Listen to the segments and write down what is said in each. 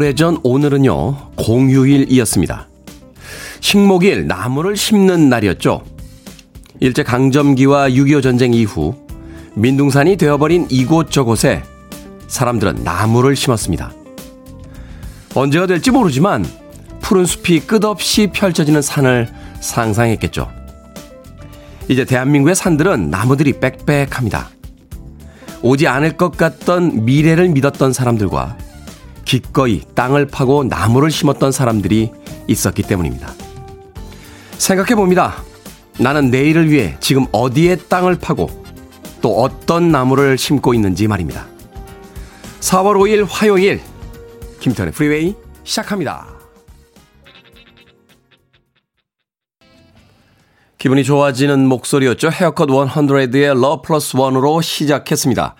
꽤 오래전 오늘은요, 공휴일이었습니다. 식목일 나무를 심는 날이었죠. 일제 강점기와 6.25 전쟁 이후 민둥산이 되어버린 이곳저곳에 사람들은 나무를 심었습니다. 언제가 될지 모르지만 푸른 숲이 끝없이 펼쳐지는 산을 상상했겠죠. 이제 대한민국의 산들은 나무들이 빽빽합니다. 오지 않을 것 같던 미래를 믿었던 사람들과 기꺼이 땅을 파고 나무를 심었던 사람들이 있었기 때문입니다. 생각해 봅니다. 나는 내일을 위해 지금 어디에 땅을 파고 또 어떤 나무를 심고 있는지 말입니다. 4월 5일 화요일 김태현의 프리웨이 시작합니다. 기분이 좋아지는 목소리였죠. 헤어컷 100의 Love Plus 1으로 시작했습니다.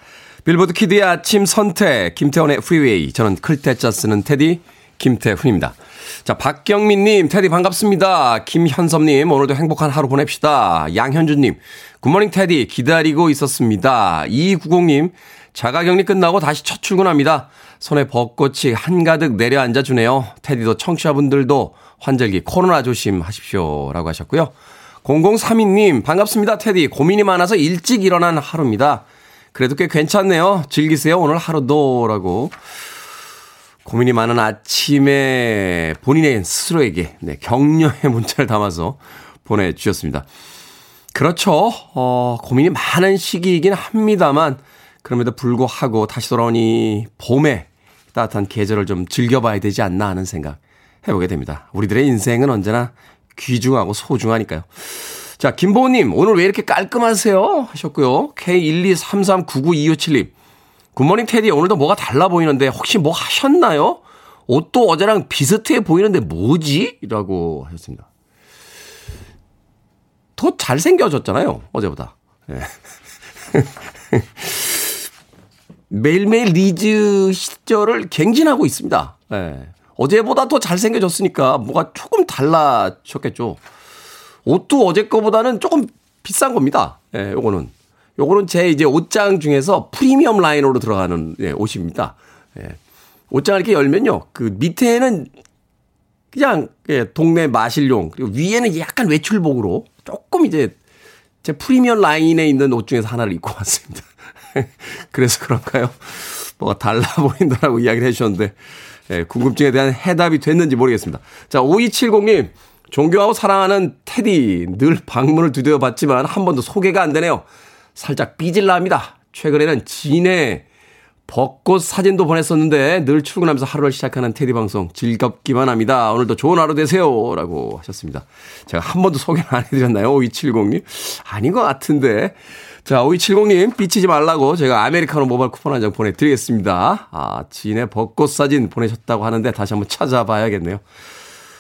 빌보드 키드의 아침 선택, 김태훈의 프리웨이. 저는 클 태 자 쓰는 테디, 김태훈입니다. 자, 박경민님, 테디 반갑습니다. 김현섭님, 오늘도 행복한 하루 보냅시다. 양현주님, 굿모닝 테디, 기다리고 있었습니다. 2290님, 자가격리 끝나고 다시 첫 출근합니다. 손에 벚꽃이 한가득 내려앉아 주네요. 테디도 청취자분들도 환절기 코로나 조심하십시오. 라고 하셨고요. 0032님, 반갑습니다, 테디. 고민이 많아서 일찍 일어난 하루입니다. 그래도 꽤 괜찮네요. 즐기세요, 오늘 하루도. 라고. 고민이 많은 아침에 본인의 스스로에게 네, 격려의 문자를 담아서 보내주셨습니다. 그렇죠. 어, 고민이 많은 시기이긴 합니다만, 그럼에도 불구하고 다시 돌아오니 봄에 따뜻한 계절을 좀 즐겨봐야 되지 않나 하는 생각 해보게 됩니다. 우리들의 인생은 언제나 귀중하고 소중하니까요. 자, 김보호님, 오늘 왜 이렇게 깔끔하세요? 하셨고요. K123399257님, 굿모닝 테디, 오늘도 뭐가 달라 보이는데, 혹시 뭐 하셨나요? 옷도 어제랑 비슷해 보이는데 뭐지? 라고 하셨습니다. 더 잘생겨졌잖아요, 어제보다. 네. 매일매일 리즈 시절을 갱신하고 있습니다. 네. 어제보다 더 잘생겨졌으니까 뭐가 조금 달라졌겠죠. 옷도 어제 거보다는 조금 비싼 겁니다. 예, 네, 요거는. 요거는 제 이제 옷장 중에서 프리미엄 라인으로 들어가는 예, 옷입니다. 예. 옷장을 이렇게 열면요. 그 밑에는 그냥 예, 동네 마실용 그리고 위에는 약간 외출복으로 조금 이제 제 프리미엄 라인에 있는 옷 중에서 하나를 입고 왔습니다. 그래서 그런가요? 뭐가 달라 보인다라고 이야기를 해주셨는데 예, 궁금증에 대한 해답이 됐는지 모르겠습니다. 자, 5270님. 존경하고 사랑하는 테디. 늘 방문을 두드려 봤지만 한 번도 소개가 안 되네요. 살짝 삐질라 합니다. 최근에는 진해 벚꽃 사진도 보냈었는데 늘 출근하면서 하루를 시작하는 테디 방송 즐겁기만 합니다. 오늘도 좋은 하루 되세요. 라고 하셨습니다. 제가 한 번도 소개를 안 해드렸나요? 5270님? 아닌 것 같은데. 자, 5270님, 삐치지 말라고 제가 아메리카노 모바일 쿠폰 한 장 보내드리겠습니다. 아, 진해 벚꽃 사진 보내셨다고 하는데 다시 한번 찾아봐야겠네요.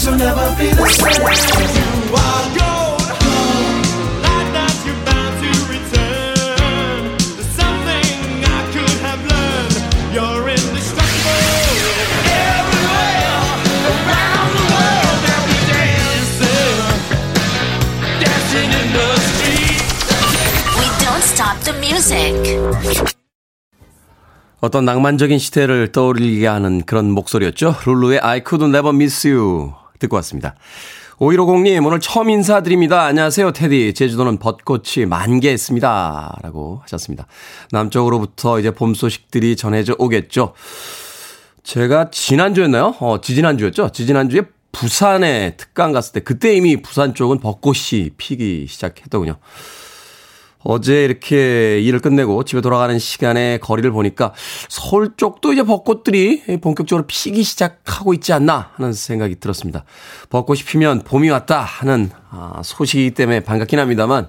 Things will never be the same. You are gone. Like that you're bound to return. There's something I could have learned. You're indestructible. Everywhere around the world that we dancing, dancing in the street. We don't stop the music. 어떤 낭만적인 시대를 떠올리게 하는 그런 목소리였죠. 룰루의 I could never miss you 듣고 왔습니다. 5150님, 오늘 처음 인사드립니다. 안녕하세요, 테디. 제주도는 벚꽃이 만개했습니다. 라고 하셨습니다. 남쪽으로부터 이제 봄 소식들이 전해져 오겠죠. 제가 지난주였나요? 어, 지지난주였죠? 지지난주에 부산에 특강 갔을 때, 그때 이미 부산 쪽은 벚꽃이 피기 시작했더군요. 어제 이렇게 일을 끝내고 집에 돌아가는 시간에 거리를 보니까 서울 쪽도 이제 벚꽃들이 본격적으로 피기 시작하고 있지 않나 하는 생각이 들었습니다. 벚꽃이 피면 봄이 왔다 하는 아, 소식이기 때문에 반갑긴 합니다만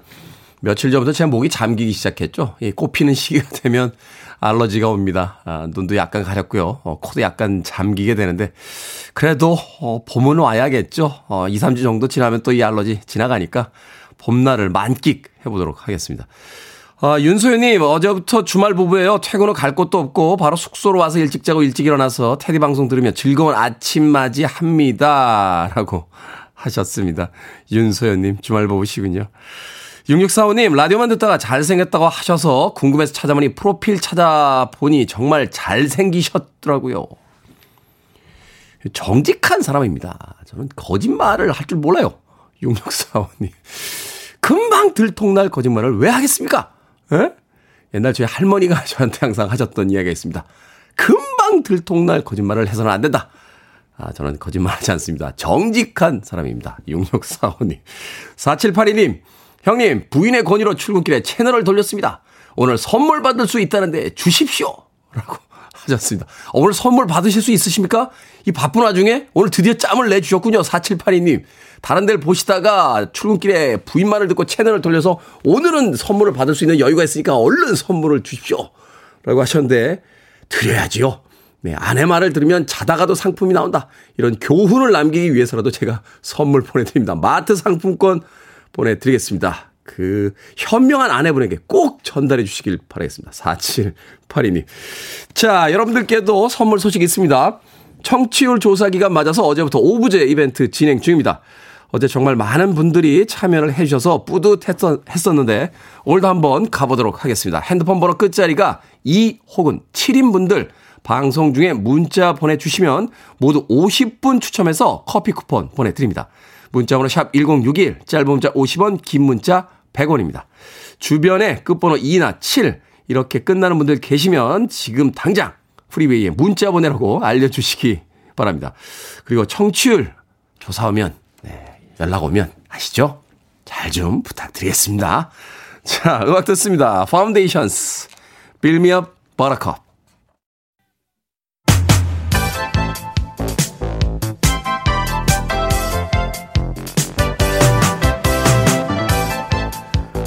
며칠 전부터 제 목이 잠기기 시작했죠. 이 꽃피는 시기가 되면 알러지가 옵니다. 아, 눈도 약간 가렵고요. 어, 코도 약간 잠기게 되는데 그래도 어, 봄은 와야겠죠. 어, 2, 3주 정도 지나면 또 이 알러지 지나가니까 봄날을 만끽해 보도록 하겠습니다. 아, 윤소연님, 어제부터 주말 부부예요. 퇴근 후 갈 곳도 없고, 바로 숙소로 와서 일찍 자고 일찍 일어나서 테디 방송 들으며 즐거운 아침 맞이 합니다. 라고 하셨습니다. 윤소연님, 주말 부부시군요. 6645님, 라디오만 듣다가 잘생겼다고 하셔서 궁금해서 찾아보니 프로필 찾아보니 정말 잘생기셨더라고요. 정직한 사람입니다. 저는 거짓말을 할 줄 몰라요. 6645님. 금방 들통날 거짓말을 왜 하겠습니까? 에? 옛날 저희 할머니가 저한테 항상 하셨던 이야기가 있습니다. 금방 들통날 거짓말을 해서는 안 된다. 아, 저는 거짓말 하지 않습니다. 정직한 사람입니다. 6645님. 4782님. 형님, 부인의 권유로 출근길에 채널을 돌렸습니다. 오늘 선물 받을 수 있다는데 주십시오. 라고 하셨습니다. 어, 오늘 선물 받으실 수 있으십니까? 이 바쁜 와중에 오늘 드디어 짬을 내주셨군요. 4782님. 다른 데를 보시다가 출근길에 부인 말을 듣고 채널을 돌려서 오늘은 선물을 받을 수 있는 여유가 있으니까 얼른 선물을 주십시오. 라고 하셨는데, 드려야지요. 네, 아내 말을 들으면 자다가도 상품이 나온다. 이런 교훈을 남기기 위해서라도 제가 선물 보내드립니다. 마트 상품권 보내드리겠습니다. 그 현명한 아내분에게 꼭 전달해 주시길 바라겠습니다. 4782님. 자, 여러분들께도 선물 소식 있습니다. 청취율 조사 기간 맞아서 어제부터 오브제 이벤트 진행 중입니다. 어제 정말 많은 분들이 참여를 해주셔서 뿌듯했었는데 오늘도 한번 가보도록 하겠습니다. 핸드폰 번호 끝자리가 2 혹은 7인 분들 방송 중에 문자 보내주시면 모두 50분 추첨해서 커피 쿠폰 보내드립니다. 문자번호 샵 1061, 짧은 문자 50원, 긴 문자 100원입니다. 주변에 끝번호 2나 7 이렇게 끝나는 분들 계시면 지금 당장 프리웨이에 문자 보내라고 알려주시기 바랍니다. 그리고 청취율 조사하면 네, 연락 오면 아시죠? 잘 좀 부탁드리겠습니다. 자, 음악 듣습니다. Foundations, Build Me Up Buttercup.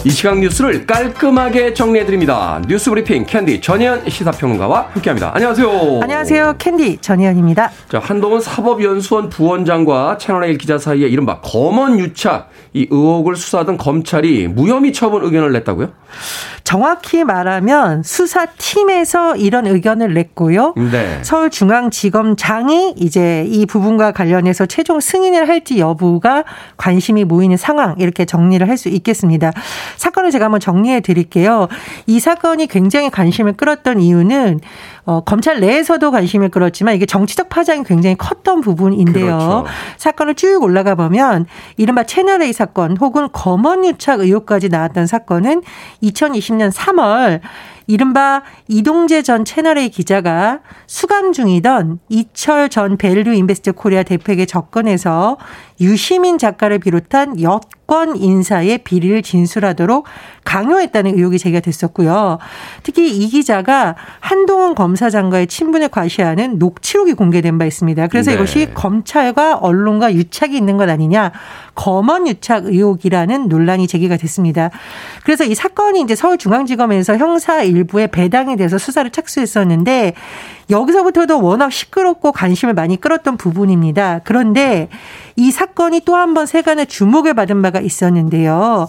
이 시각 뉴스를 깔끔하게 정리해드립니다. 뉴스 브리핑 캔디 전혜연 시사평론가와 함께합니다. 안녕하세요. 안녕하세요. 캔디 전혜연입니다. 자, 한동훈 사법연수원 부원장과 채널A 기자 사이에 이른바 검언 유착 이 의혹을 수사하던 검찰이 무혐의 처분 의견을 냈다고요? 정확히 말하면 수사팀에서 이런 의견을 냈고요. 네. 서울중앙지검장이 이제 이 부분과 관련해서 최종 승인을 할지 여부가 관심이 모이는 상황 이렇게 정리를 할 수 있겠습니다. 사건을 제가 한번 정리해 드릴게요. 이 사건이 굉장히 관심을 끌었던 이유는 어, 검찰 내에서도 관심을 끌었지만 이게 정치적 파장이 굉장히 컸던 부분인데요. 그렇죠. 사건을 쭉 올라가 보면 이른바 채널A 사건 혹은 검언유착 의혹까지 나왔던 사건은 2020년 3월 이른바 이동재 전 채널A 기자가 수감 중이던 이철 전 벨류 인베스트 코리아 대표에게 접근해서 유시민 작가를 비롯한 여권 인사의 비리를 진술하도록 강요했다는 의혹이 제기가 됐었고요. 특히 이 기자가 한동훈 검사장과의 친분을 과시하는 녹취록이 공개된 바 있습니다. 그래서 네. 이것이 검찰과 언론과 유착이 있는 것 아니냐. 검언 유착 의혹이라는 논란이 제기가 됐습니다. 그래서 이 사건이 이제 서울중앙지검에서 형사 일부의 배당에 대해서 수사를 착수했었는데 여기서부터도 워낙 시끄럽고 관심을 많이 끌었던 부분입니다. 그런데 이 사건이 또 한 번 세간의 주목을 받은 바가 있었는데요.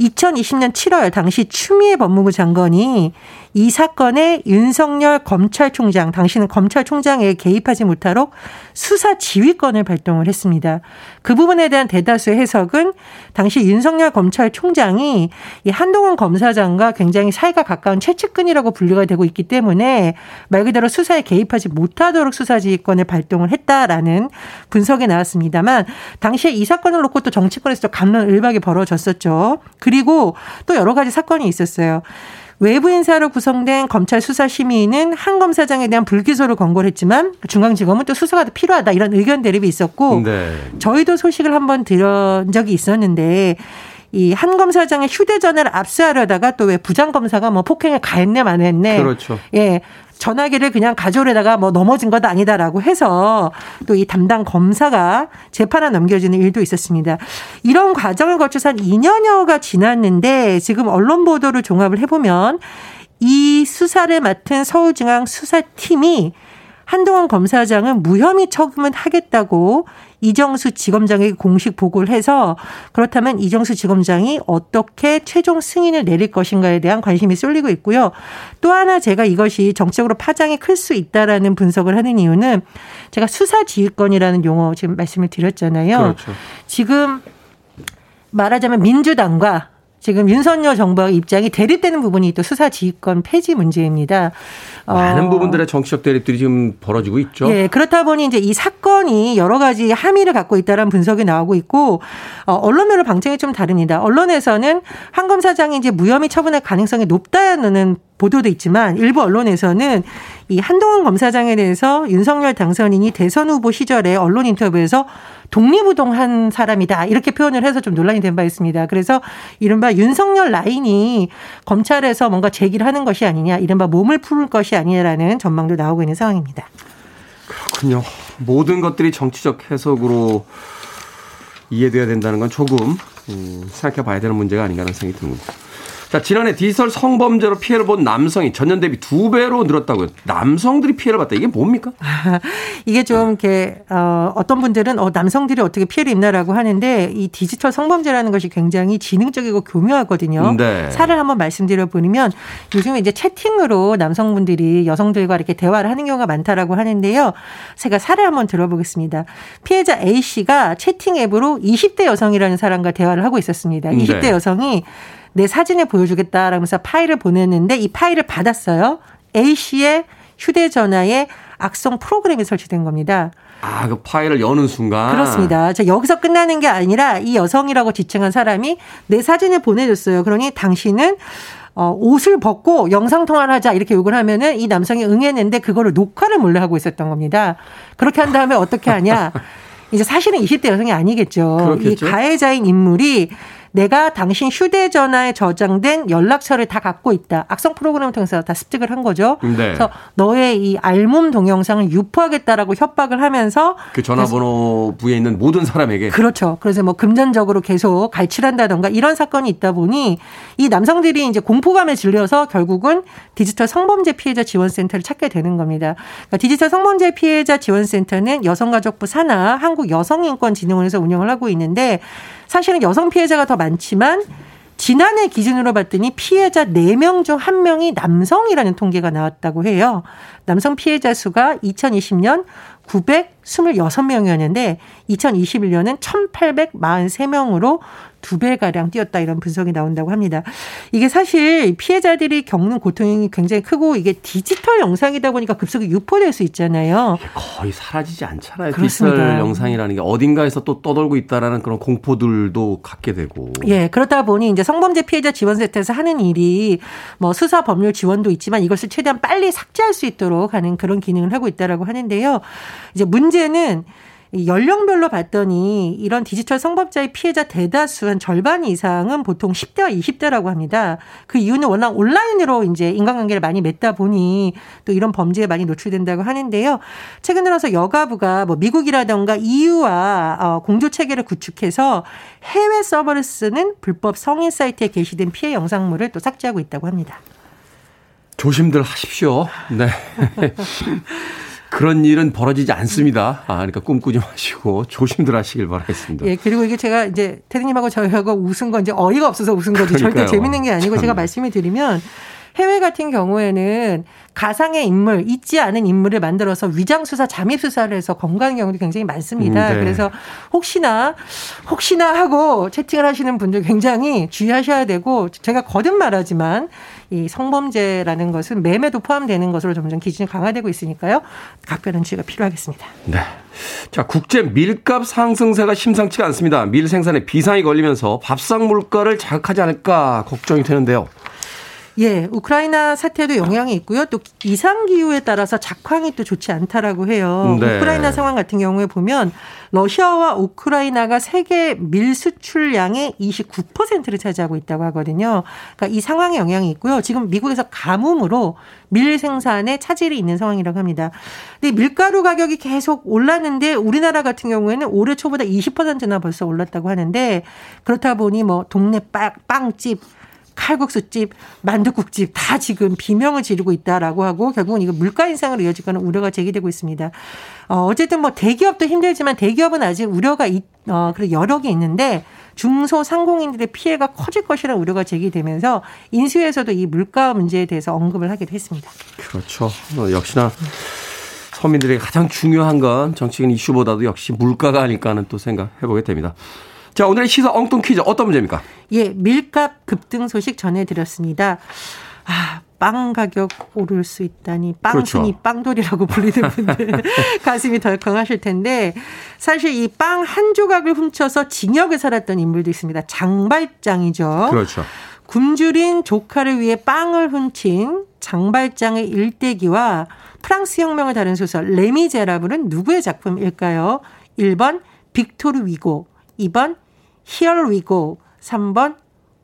2020년 7월 당시 추미애 법무부 장관이 이 사건에 윤석열 검찰총장, 당신은 검찰총장에 개입하지 못하도록 수사 지휘권을 발동을 했습니다. 그 부분에 대한 대다수의 해석은 당시 윤석열 검찰총장이 이 한동훈 검사장과 굉장히 사이가 가까운 최측근이라고 분류가 되고 있기 때문에 말 그대로 수사에 개입하지 못하도록 수사 지휘권을 발동을 했다라는 분석이 나왔습니다만 당시에 이 사건을 놓고 또 정치권에서 감론을박이 벌어졌었죠. 그리고 또 여러 가지 사건이 있었어요. 외부 인사로 구성된 검찰 수사심의는 한 검사장에 대한 불기소를 권고를 했지만 중앙지검은 또 수사가 더 필요하다 이런 의견 대립이 있었고 네. 저희도 소식을 한번 들은 적이 있었는데 이 한 검사장의 휴대전화를 압수하려다가 또 왜 부장 검사가 뭐 폭행을 가했네 만했네. 그렇죠. 예. 전화기를 그냥 가져오려다가 뭐 넘어진 것 아니다라고 해서 또 이 담당 검사가 재판에 넘겨지는 일도 있었습니다. 이런 과정을 거쳐서 한 2년여가 지났는데 지금 언론 보도를 종합을 해보면 이 수사를 맡은 서울중앙 수사팀이 한동훈 검사장은 무혐의 처분을 하겠다고 이정수 지검장에게 공식 보고를 해서 그렇다면 이정수 지검장이 어떻게 최종 승인을 내릴 것인가에 대한 관심이 쏠리고 있고요. 또 하나 제가 이것이 정책으로 파장이 클 수 있다라는 분석을 하는 이유는 제가 수사지휘권이라는 용어 지금 말씀을 드렸잖아요. 그렇죠. 지금 말하자면 민주당과 지금 윤석열 정부와 입장이 대립되는 부분이 또 수사 지휘권 폐지 문제입니다. 많은 어. 부분들의 정치적 대립들이 지금 벌어지고 있죠. 예, 그렇다 보니 이제 이 사건이 여러 가지 함의를 갖고 있다라는 분석이 나오고 있고 어, 언론별로 방증이 좀 다릅니다. 언론에서는 한 검사장이 이제 무혐의 처분할 가능성이 높다는 보도도 있지만 일부 언론에서는 이 한동훈 검사장에 대해서 윤석열 당선인이 대선 후보 시절에 언론 인터뷰에서 독립우동한 사람이다 이렇게 표현을 해서 좀 논란이 된 바 있습니다. 그래서 이른바 윤석열 라인이 검찰에서 뭔가 제기를 하는 것이 아니냐, 이른바 몸을 풀 것이 아니냐라는 전망도 나오고 있는 상황입니다. 그렇군요. 모든 것들이 정치적 해석으로 이해돼야 된다는 건 조금 음, 생각해 봐야 되는 문제가 아닌가 하는 생각이 듭니다. 자, 지난해 디지털 성범죄로 피해를 본 남성이 전년 대비 두 배로 늘었다고요. 남성들이 피해를 봤다. 이게 뭡니까? 이게 좀 이렇게 어, 어떤 분들은 어, 남성들이 어떻게 피해를 입나라고 하는데 이 디지털 성범죄라는 것이 굉장히 지능적이고 교묘하거든요. 네. 사례를 한번 말씀드려 보면 요즘에 이제 채팅으로 남성분들이 여성들과 이렇게 대화를 하는 경우가 많다라고 하는데요. 제가 사례 한번 들어보겠습니다. 피해자 A 씨가 채팅 앱으로 20대 여성이라는 사람과 대화를 하고 있었습니다. 20대 네. 여성이 내 사진을 보여주겠다라면서 파일을 보냈는데 이 파일을 받았어요. A 씨의 휴대전화에 악성 프로그램이 설치된 겁니다. 아, 그 파일을 여는 순간. 그렇습니다. 자, 여기서 끝나는 게 아니라 이 여성이라고 지칭한 사람이 내 사진을 보내줬어요. 그러니 당신은 어, 옷을 벗고 영상통화를 하자 이렇게 요구를 하면은 이 남성이 응했는데 그거를 녹화를 몰래 하고 있었던 겁니다. 그렇게 한 다음에 어떻게 하냐. 이제 사실은 20대 여성이 아니겠죠. 그렇겠죠? 이 가해자인 인물이 내가 당신 휴대전화에 저장된 연락처를 다 갖고 있다. 악성 프로그램을 통해서 다 습득을 한 거죠. 네. 그래서 너의 이 알몸 동영상을 유포하겠다라고 협박을 하면서 그 전화번호부에 있는 모든 사람에게 그렇죠. 그래서 뭐 금전적으로 계속 갈취한다던가 이런 사건이 있다 보니 이 남성들이 이제 공포감에 질려서 결국은 디지털 성범죄 피해자 지원센터를 찾게 되는 겁니다. 그러니까 디지털 성범죄 피해자 지원센터는 여성가족부 산하 한국여성인권진흥원에서 운영을 하고 있는데 사실은 여성 피해자가 더 많지만 지난해 기준으로 봤더니 피해자 4명 중 1명이 남성이라는 통계가 나왔다고 해요. 남성 피해자 수가 2020년 926명이었는데 2021년은 1843명으로 두 배가량 뛰었다 이런 분석이 나온다고 합니다. 이게 사실 피해자들이 겪는 고통이 굉장히 크고 이게 디지털 영상이다 보니까 급속히 유포될 수 있잖아요. 거의 사라지지 않잖아요. 그렇습니다. 디지털 영상이라는 게 어딘가에서 또 떠돌고 있다라는 그런 공포들도 갖게 되고. 예, 그러다 보니 이제 성범죄 피해자 지원센터에서 하는 일이 뭐 수사 법률 지원도 있지만 이것을 최대한 빨리 삭제할 수 있도록 하는 그런 기능을 하고 있다라고 하는데요. 이제 문제는 연령별로 봤더니 이런 디지털 성범죄의 피해자 대다수 한 절반 이상은 보통 10대와 20대라고 합니다. 그 이유는 워낙 온라인으로 이제 인간관계를 많이 맺다 보니 또 이런 범죄에 많이 노출된다고 하는데요. 최근 들어서 여가부가 뭐 미국이라던가 EU와 어, 공조 체계를 구축해서 해외 서버를 쓰는 불법 성인 사이트에 게시된 피해 영상물을 또 삭제하고 있다고 합니다. 조심들 하십시오. 네. 그런 일은 벌어지지 않습니다. 아, 그러니까 꿈꾸지 마시고 조심들 하시길 바라겠습니다. 예, 그리고 이게 제가 이제 태드님하고 저희하고 웃은 건 이제 어이가 없어서 웃은 거지 절대 재밌는 게 아니고 참. 제가 말씀을 드리면 해외 같은 경우에는 가상의 인물, 있지 않은 인물을 만들어서 위장 수사, 잠입 수사를 해서 검거하는 경우도 굉장히 많습니다. 음, 네. 그래서 혹시나 혹시나 하고 채팅을 하시는 분들 굉장히 주의하셔야 되고 제가 거듭 말하지만 이 성범죄라는 것은 매매도 포함되는 것으로 점점 기준이 강화되고 있으니까요. 각별한 주의가 필요하겠습니다. 네. 자, 국제 밀값 상승세가 심상치가 않습니다. 밀 생산에 비상이 걸리면서 밥상 물가를 자극하지 않을까 걱정이 되는데요. 예, 우크라이나 사태도 영향이 있고요. 또 이상 기후에 따라서 작황이 또 좋지 않다라고 해요. 네. 우크라이나 상황 같은 경우에 보면 러시아와 우크라이나가 세계 밀 수출량의 29%를 차지하고 있다고 하거든요. 그러니까 이 상황에 영향이 있고요. 지금 미국에서 가뭄으로 밀 생산에 차질이 있는 상황이라고 합니다. 근데 밀가루 가격이 계속 올랐는데 우리나라 같은 경우에는 올해 초보다 20%나 벌써 올랐다고 하는데 그렇다 보니 뭐 동네 빵, 빵집 칼국수집, 만두국집 다 지금 비명을 지르고 있다라고 하고 결국은 이거 물가 인상으로 이어질 거는 우려가 제기되고 있습니다. 어, 어쨌든 뭐 대기업도 힘들지만 대기업은 아직 우려가 있, 어, 그래 개 있는데 중소 상공인들의 피해가 커질 것이라는 우려가 제기되면서 인수에서도 이 물가 문제에 대해서 언급을 하기도 했습니다. 그렇죠. 어, 역시나 서민들에게 가장 중요한 건 정치인 이슈보다도 역시 물가가 아닐까 하는 또 생각해보게 됩니다. 자, 오늘의 시사 엉뚱 퀴즈 어떤 문제입니까? 예, 밀값 급등 소식 전해드렸습니다. 아, 빵 가격 오를 수 있다니 빵순이 그렇죠. 빵돌이라고 불리는 분들 가슴이 덜컹하실 텐데 사실 이 빵 한 조각을 훔쳐서 징역에 살았던 인물도 있습니다. 장발장이죠. 그렇죠. 굶주린 조카를 위해 빵을 훔친 장발장의 일대기와 프랑스 혁명을 다룬 소설 레미제라블은 누구의 작품일까요? 1번 빅토르 위고, 2번 Here we go. 3번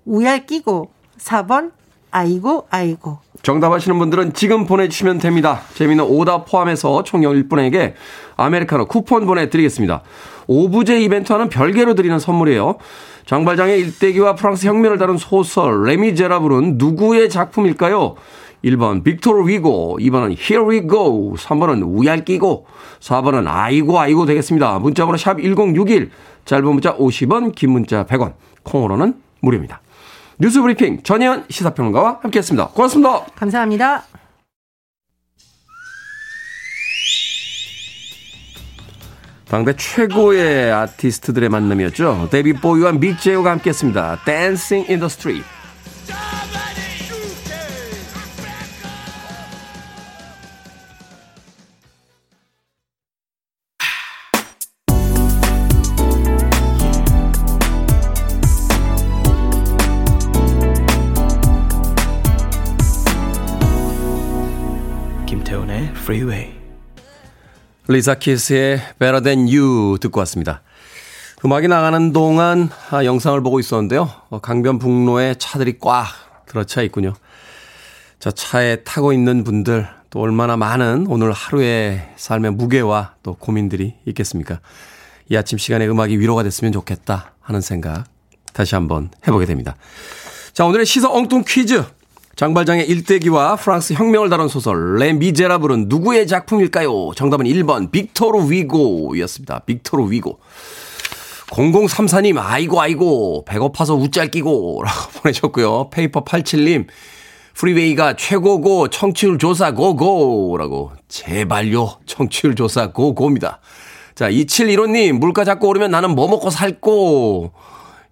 우얄 끼고 4번 아이고 아이고. 정답 하시는 분들은 지금 보내주시면 됩니다. 재미있는 오답 포함해서 총 10분에게 아메리카노 쿠폰 보내드리겠습니다. 오브제 이벤트와는 별개로 드리는 선물이에요. 장발장의 일대기와 프랑스 혁명을 다룬 소설 레미제라블은 누구의 작품일까요? 1번 빅토르 위고, 2번은 Here we go, 3번은 우얄 끼고, 4번은 아이고 아이고 되겠습니다. 문자번호 샵 1061, 짧은 문자 50원, 긴 문자 100원, 콩으로는 무료입니다. 뉴스 브리핑 전혜연 시사평론가와 함께했습니다. 고맙습니다. 감사합니다. 당대 최고의 아티스트들의 만남이었죠. 데뷔 보이와 믹 제오가 함께했습니다. Dancing in the Street. Freeway. 리사 키스의 Better Than You 듣고 왔습니다. 음악이 나가는 동안 아, 영상을 보고 있었는데요. 어, 강변북로에 차들이 꽉 들어차 있군요. 저 차에 타고 있는 분들 또 얼마나 많은 오늘 하루의 삶의 무게와 또 고민들이 있겠습니까? 이 아침 시간에 음악이 위로가 됐으면 좋겠다 하는 생각 다시 한번 해보게 됩니다. 자, 오늘의 시서 엉뚱 퀴즈. 장발장의 일대기와 프랑스 혁명을 다룬 소설 레 미제라블은 누구의 작품일까요? 정답은 1번 빅토르 위고였습니다. 빅토르 위고. 0034님 아이고 아이고 배고파서 우짤 끼고 라고 보내셨고요. 페이퍼 87님 프리웨이가 최고고 청취율 조사 고고라고 제발요 청취율 조사 고고입니다. 자 2715님 물가 자꾸 오르면 나는 뭐 먹고 살고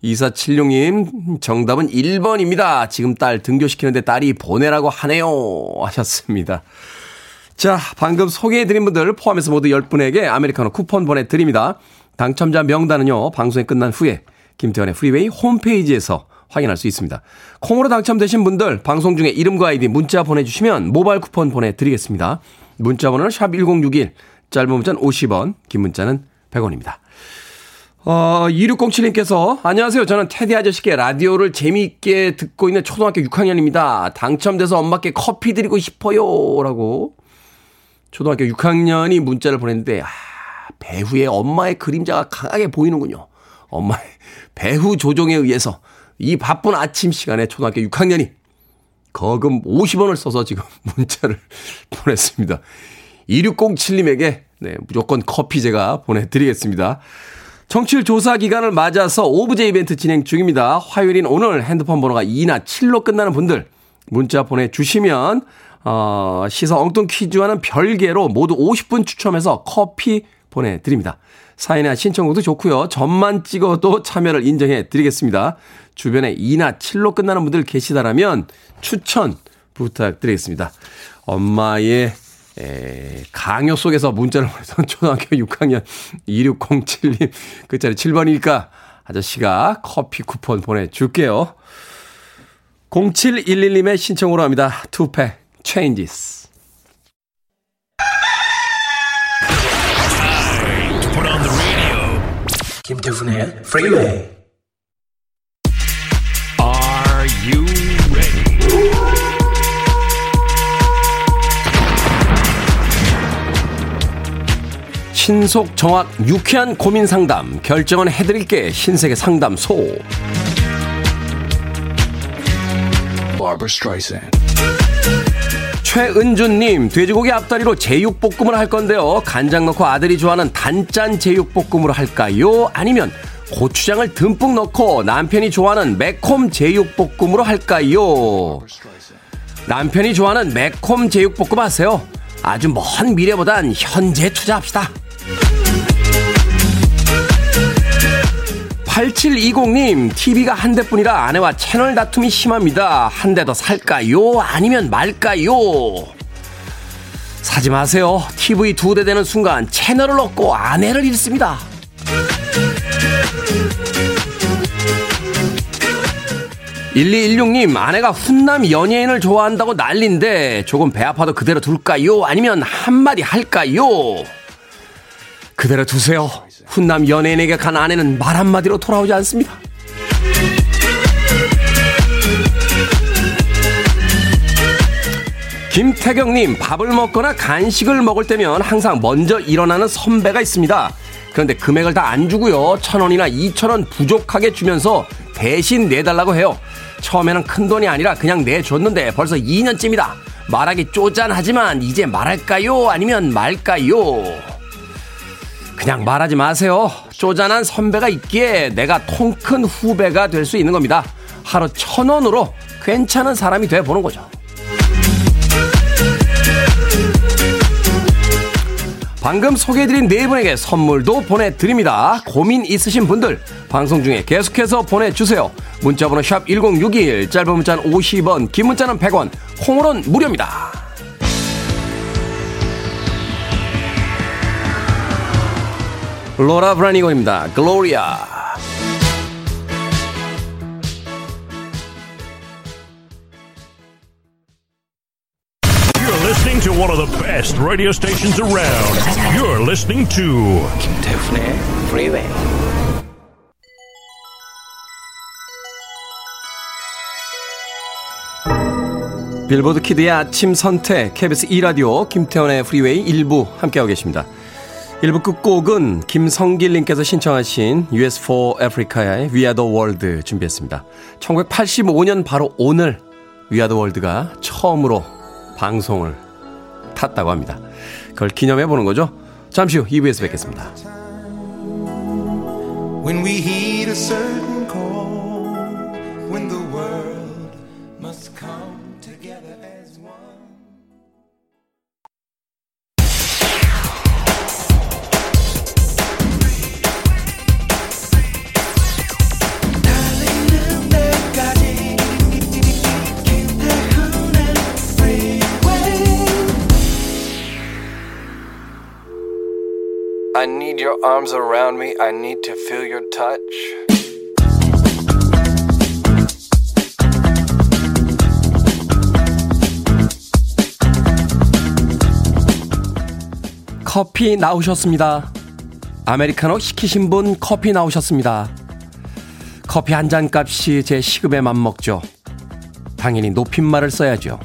2476님, 정답은 1번입니다. 지금 딸 등교시키는데 딸이 보내라고 하네요. 하셨습니다. 자, 방금 소개해드린 분들 포함해서 모두 10분에게 아메리카노 쿠폰 보내드립니다. 당첨자 명단은요, 방송이 끝난 후에 김태훈의 프리웨이 홈페이지에서 확인할 수 있습니다. 콩으로 당첨되신 분들 방송 중에 이름과 아이디 문자 보내주시면 모바일 쿠폰 보내드리겠습니다. 문자 번호는 샵1061, 짧은 문자는 50원, 긴 문자는 100원입니다. 어, 2607님께서, 안녕하세요. 저는 테디 아저씨께 라디오를 재미있게 듣고 있는 초등학교 6학년입니다. 당첨돼서 엄마께 커피 드리고 싶어요. 라고. 초등학교 6학년이 문자를 보냈는데, 아, 배후에 엄마의 그림자가 강하게 보이는군요. 엄마의 배후 조종에 의해서 이 바쁜 아침 시간에 초등학교 6학년이 거금 50원을 써서 지금 문자를 보냈습니다. 2607님에게 네, 무조건 커피 제가 보내드리겠습니다. 청취율 조사 기간을 맞아서 오브제 이벤트 진행 중입니다. 화요일인 오늘 핸드폰 번호가 2나 7로 끝나는 분들 문자 보내주시면 어, 시사 엉뚱 퀴즈와는 별개로 모두 50분 추첨해서 커피 보내드립니다. 사인이나 신청곡도 좋고요. 점만 찍어도 참여를 인정해 드리겠습니다. 주변에 2나 7로 끝나는 분들 계시다라면 추천 부탁드리겠습니다. 엄마의 에, 강요 속에서 문자를 보내던 초등학교 6학년 2607님 끝자리 7번이니까 아저씨가 커피 쿠폰 보내줄게요. 0711님의 신청으로 합니다. 투팩 Changes. 김태훈의 Freeway. Are 신속 정확 유쾌한 고민 상담 결정은 해드릴게 신세계 상담소. 최은주님, 돼지고기 앞다리로 제육볶음을 할 건데요. 간장 넣고 아들이 좋아하는 단짠 제육볶음으로 할까요? 아니면 고추장을 듬뿍 넣고 남편이 좋아하는 매콤 제육볶음으로 할까요? 남편이 좋아하는 매콤 제육볶음 하세요. 아주 먼 미래보단 현재 투자합시다. 8720님, TV가 한 대뿐이라 아내와 채널 다툼이 심합니다. 한 대 더 살까요? 아니면 말까요? 사지 마세요. TV 두 대 되는 순간 채널을 얻고 아내를 잃습니다. 1216님, 아내가 훈남 연예인을 좋아한다고 난린데 조금 배 아파도 그대로 둘까요? 아니면 한마디 할까요? 그대로 두세요. 훈남 연예인에게 간 아내는 말 한마디로 돌아오지 않습니다. 김태경님, 밥을 먹거나 간식을 먹을 때면 항상 먼저 일어나는 선배가 있습니다. 그런데 금액을 다 안 주고요. 천 원이나 이천 원 부족하게 주면서 대신 내달라고 해요. 처음에는 큰 돈이 아니라 그냥 내줬는데 벌써 2년째입니다. 말하기 쪼잔하지만 이제 말할까요? 아니면 말까요? 그냥 말하지 마세요. 쪼잔한 선배가 있기에 내가 통 큰 후배가 될 수 있는 겁니다. 하루 천 원으로 괜찮은 사람이 돼 보는 거죠. 방금 소개해드린 네 분에게 선물도 보내드립니다. 고민 있으신 분들 방송 중에 계속해서 보내주세요. 문자번호 샵 1061, 짧은 문자는 50원, 긴 문자는 100원, 콩으로는 무료입니다. 로라 브라니고입니다. 글로리아. listening to one of the best radio stations around. You're listening to 김태훈의 Freeway. 빌보드 키드의 아침 선택 KBS 2 라디오 김태훈의 프리웨이 1부 함께하고 계십니다. 1부 끝곡은 김성길님께서 신청하신 USA for Africa의 We Are The World 준비했습니다. 1985년 바로 오늘 We Are The World가 처음으로 방송을 탔다고 합니다. 그걸 기념해 보는 거죠. 잠시 후 2부에서 뵙겠습니다. Arms around me. I need to feel your touch. 커피 나오셨습니다. 아메리카노 시키신 분 커피 나오셨습니다. 커피 한 잔 값이 제 시급에 맞먹죠. 당연히 높임말을 써야죠.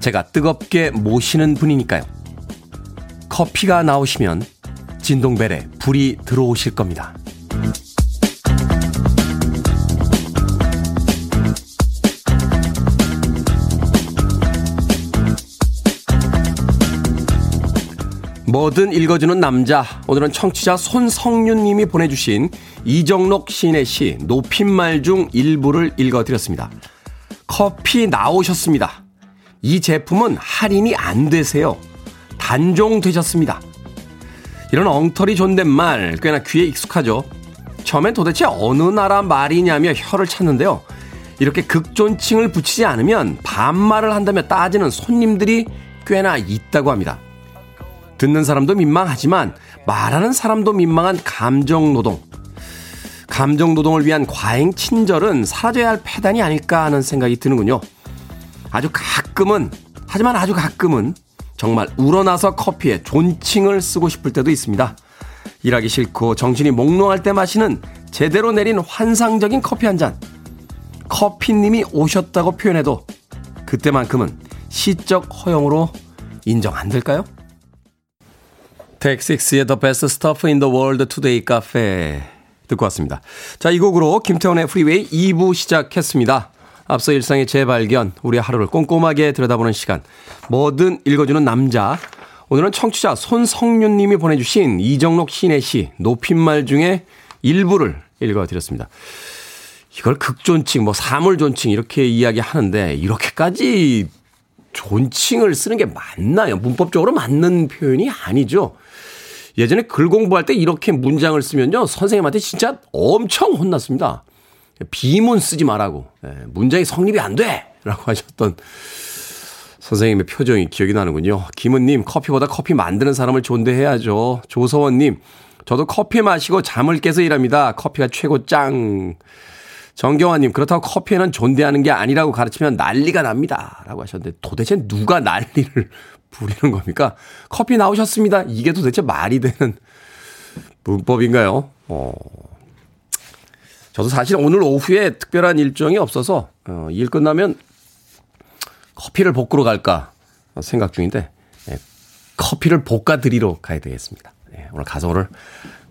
제가 뜨겁게 모시는 분이니까요. 커피가 나오시면 진동벨에 불이 들어오실 겁니다. 뭐든 읽어주는 남자. 오늘은 청취자 손성윤 님이 보내주신 이정록 시인의 시 높임말 중 일부를 읽어드렸습니다. 커피 나오셨습니다. 이 제품은 할인이 안 되세요. 단종 되셨습니다. 이런 엉터리 존댓말 꽤나 귀에 익숙하죠. 처음엔 도대체 어느 나라 말이냐며 혀를 찾는데요. 이렇게 극존칭을 붙이지 않으면 반말을 한다며 따지는 손님들이 꽤나 있다고 합니다. 듣는 사람도 민망하지만 말하는 사람도 민망한 감정 노동. 감정 노동을 위한 과잉 친절은 사라져야 할 폐단이 아닐까 하는 생각이 드는군요. 아주 가끔은, 하지만 아주 가끔은 정말 우러나서 커피에 존칭을 쓰고 싶을 때도 있습니다. 일하기 싫고 정신이 몽롱할 때 마시는 제대로 내린 환상적인 커피 한 잔. 커피님이 오셨다고 표현해도 그때만큼은 시적 허용으로 인정 안 될까요? 텍식스의 The Best Stuff in the World Today Café 듣고 왔습니다. 자, 이 곡으로 김태훈의 프리웨이 2부 시작했습니다. 앞서 일상의 재발견, 우리 하루를 꼼꼼하게 들여다보는 시간, 뭐든 읽어주는 남자. 오늘은 청취자 손성윤 님이 보내주신 이정록 신의 시, 높임말 중에 일부를 읽어드렸습니다. 이걸 극존칭, 뭐 사물존칭 이렇게 이야기하는데 이렇게까지 존칭을 쓰는 게 맞나요? 문법적으로 맞는 표현이 아니죠. 예전에 글 공부할 때 이렇게 문장을 쓰면요. 선생님한테 진짜 엄청 혼났습니다. 비문 쓰지 말라고. 예, 문장이 성립이 안 돼! 라고 하셨던 선생님의 표정이 기억이 나는군요. 김은님, 커피보다 커피 만드는 사람을 존대해야죠. 조서원님, 저도 커피 마시고 잠을 깨서 일합니다. 커피가 최고 짱. 정경환님, 그렇다고 커피에는 존대하는 게 아니라고 가르치면 난리가 납니다. 라고 하셨는데 도대체 누가 난리를 부리는 겁니까? 커피 나오셨습니다. 이게 도대체 말이 되는 문법인가요? 어. 저도 사실 오늘 오후에 특별한 일정이 없어서 어, 일 끝나면 커피를 볶으러 갈까 생각 중인데 예, 커피를 볶아 드리러 가야 되겠습니다. 예, 오늘 가서 오늘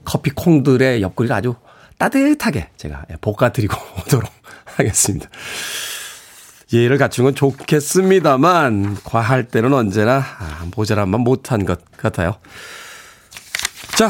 커피 콩들의 옆구리를 아주 따뜻하게 제가 예, 볶아 드리고 오도록 하겠습니다. 예의를 갖춘 건 좋겠습니다만 과할 때는 언제나 아, 모자란만 못한 것 같아요. 자,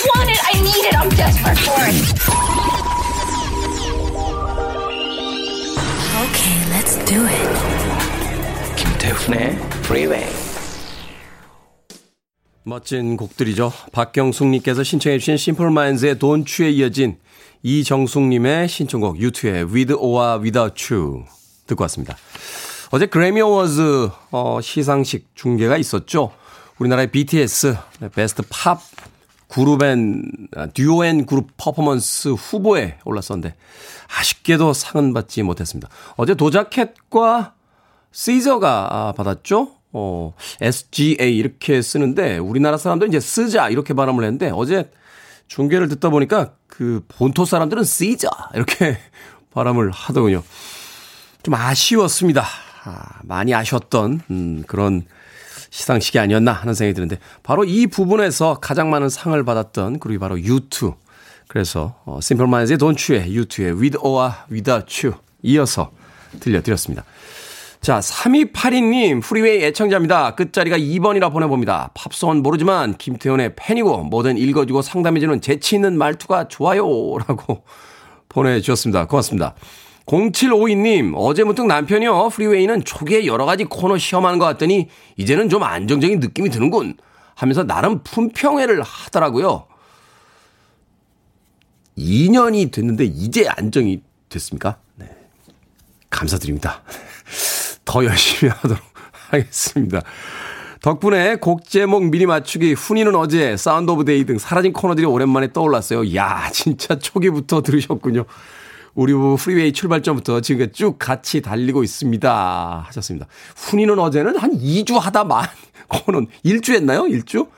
I want it, I need it, I'm desperate for it. Okay, let's do it. 김태훈의 Freeway. 멋진 곡들이죠. 박경숙님께서 신청해주신 심플 마인즈의 돈추에 이어진 이정숙님의 신청곡 유투의 With or Without You 듣고 왔습니다. 어제 그래미 어워즈 어, 시상식 중계가 있었죠. 우리나라의 BTS Best Pop Group and Duo and Group Performance 후보에 올랐었는데 아쉽게도 상은 받지 못했습니다. 어제 도자 캣과 시저가 받았죠. 어, SZA 이렇게 쓰는데 우리나라 사람들은 이제 쓰자 이렇게 발음을 했는데 어제 중계를 듣다 보니까 그 본토 사람들은 시자 이렇게 발음을 하더군요. 좀 아쉬웠습니다. 아, 많이 아쉬웠던 음, 그런 시상식이 아니었나 하는 생각이 드는데 바로 이 부분에서 가장 많은 상을 받았던 그룹이 바로 U2. 그래서 어, Simple Minds의 Don't You의 U2의 With or Without You 이어서 들려드렸습니다. 자, 3282님, 프리웨이 애청자입니다. 끝자리가 2번이라 보내봅니다. 팝송은 모르지만 김태훈의 팬이고 뭐든 읽어주고 상담해주는 재치있는 말투가 좋아요. 라고 보내주셨습니다. 고맙습니다. 0752님, 어제 문득 남편이요. 프리웨이는 초기에 여러 가지 코너 시험하는 것 같더니 이제는 좀 안정적인 느낌이 드는군. 하면서 나름 품평회를 하더라고요. 2년이 됐는데 이제 안정이 됐습니까? 네. 감사드립니다. 더 열심히 하도록 하겠습니다. 덕분에 곡 제목 미리 맞추기, 훈이는 어제, Sound of Day 등 사라진 코너들이 오랜만에 떠올랐어요. 야 진짜 초기부터 들으셨군요. 우리 부부 프리웨이 출발점부터 지금까지 쭉 같이 달리고 있습니다. 하셨습니다. 훈이는 어제는 한 2주 하다 만, 코너, 1주 했나요? 1주?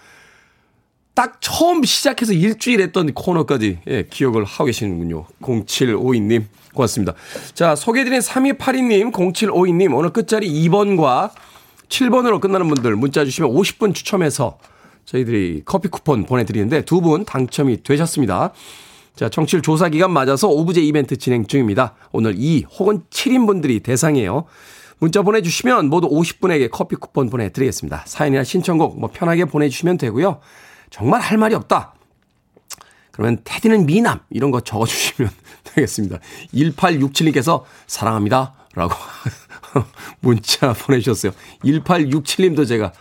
딱 처음 시작해서 일주일 했던 코너까지, 예, 기억을 하고 계시는군요. 0752님, 고맙습니다. 자, 소개해드린 3282님, 0752님, 오늘 끝자리 2번과 7번으로 끝나는 분들 문자 주시면 50분 추첨해서 저희들이 커피 쿠폰 보내드리는데 두 분 당첨이 되셨습니다. 자, 청취율 조사 기간 맞아서 오브제 이벤트 진행 중입니다. 오늘 2 혹은 7인 분들이 대상이에요. 문자 보내주시면 모두 50분에게 커피 쿠폰 보내드리겠습니다. 사연이나 신청곡 뭐 편하게 보내주시면 되고요. 정말 할 말이 없다. 그러면 테디는 미남 이런 거 적어주시면 되겠습니다. 1867님께서 사랑합니다. 라고 문자 보내주셨어요. 1867님도 제가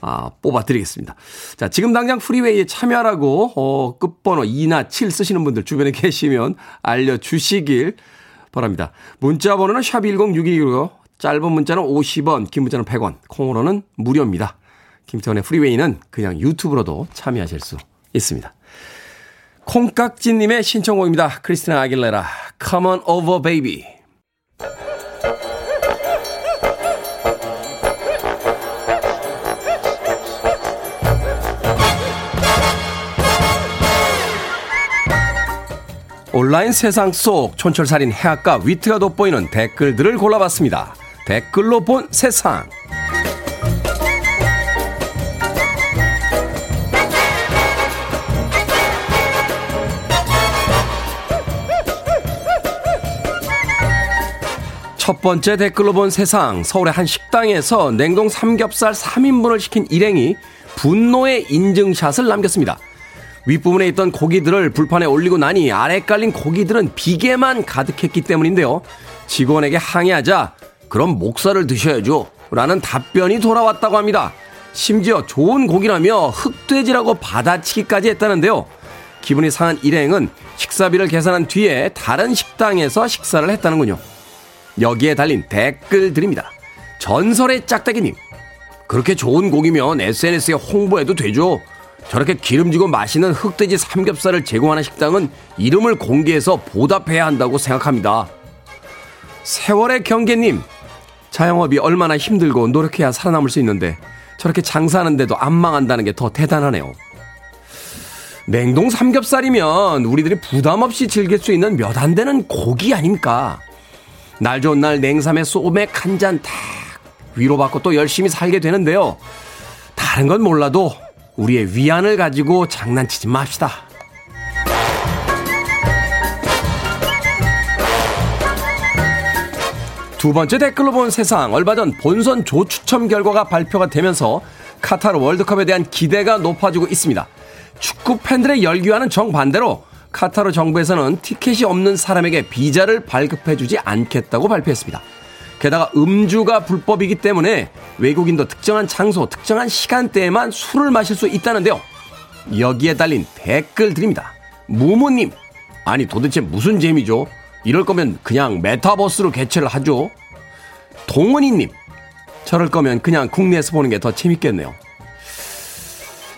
아, 뽑아드리겠습니다. 자, 지금 당장 프리웨이에 참여하라고, 어, 끝번호 2나 7 쓰시는 분들 주변에 계시면 알려주시길 바랍니다. 문자 번호는 샵1061이고요. 짧은 문자는 50원, 긴 문자는 100원, 콩으로는 무료입니다. 김태훈의 프리웨이는 그냥 유튜브로도 참여하실 수 있습니다. 콩깍지님의 신청곡입니다. 크리스티나 아길레라, Come on over baby. 온라인 세상 속 촌철살인 해악과 위트가 돋보이는 댓글들을 골라봤습니다. 댓글로 본 세상. 첫 번째 댓글로 본 세상. 서울의 한 식당에서 냉동 삼겹살 3인분을 시킨 일행이 분노의 인증샷을 남겼습니다. 윗부분에 있던 고기들을 불판에 올리고 나니 아래 깔린 고기들은 비계만 가득했기 때문인데요. 직원에게 항의하자 그럼 목살을 드셔야죠. 라는 답변이 돌아왔다고 합니다. 심지어 좋은 고기라며 흑돼지라고 받아치기까지 했다는데요. 기분이 상한 일행은 식사비를 계산한 뒤에 다른 식당에서 식사를 했다는군요. 여기에 달린 댓글들입니다. 전설의 짝대기님. 그렇게 좋은 고기면 SNS에 홍보해도 되죠. 저렇게 기름지고 맛있는 흑돼지 삼겹살을 제공하는 식당은 이름을 공개해서 보답해야 한다고 생각합니다. 세월의 경계님, 자영업이 얼마나 힘들고 노력해야 살아남을 수 있는데 저렇게 장사하는데도 안 망한다는 게 더 대단하네요. 냉동 삼겹살이면 우리들이 부담 없이 즐길 수 있는 몇 안 되는 고기 아닙니까? 날 좋은 날 냉삼에 소맥 한 잔 탁 위로받고 또 열심히 살게 되는데요. 다른 건 몰라도 우리의 위안을 가지고 장난치지 맙시다. 두 번째 댓글로 본 세상 얼마 전 본선 조 추첨 결과가 발표가 되면서 카타르 월드컵에 대한 기대가 높아지고 있습니다. 축구 팬들의 열기와는 정반대로 카타르 정부에서는 티켓이 없는 사람에게 비자를 발급해주지 않겠다고 발표했습니다. 게다가 음주가 불법이기 때문에 외국인도 특정한 장소, 특정한 시간대에만 술을 마실 수 있다는데요. 여기에 달린 댓글 드립니다. 무무님, 아니 도대체 무슨 재미죠? 이럴 거면 그냥 메타버스로 개최를 하죠. 동원이님, 저럴 거면 그냥 국내에서 보는 게 더 재밌겠네요.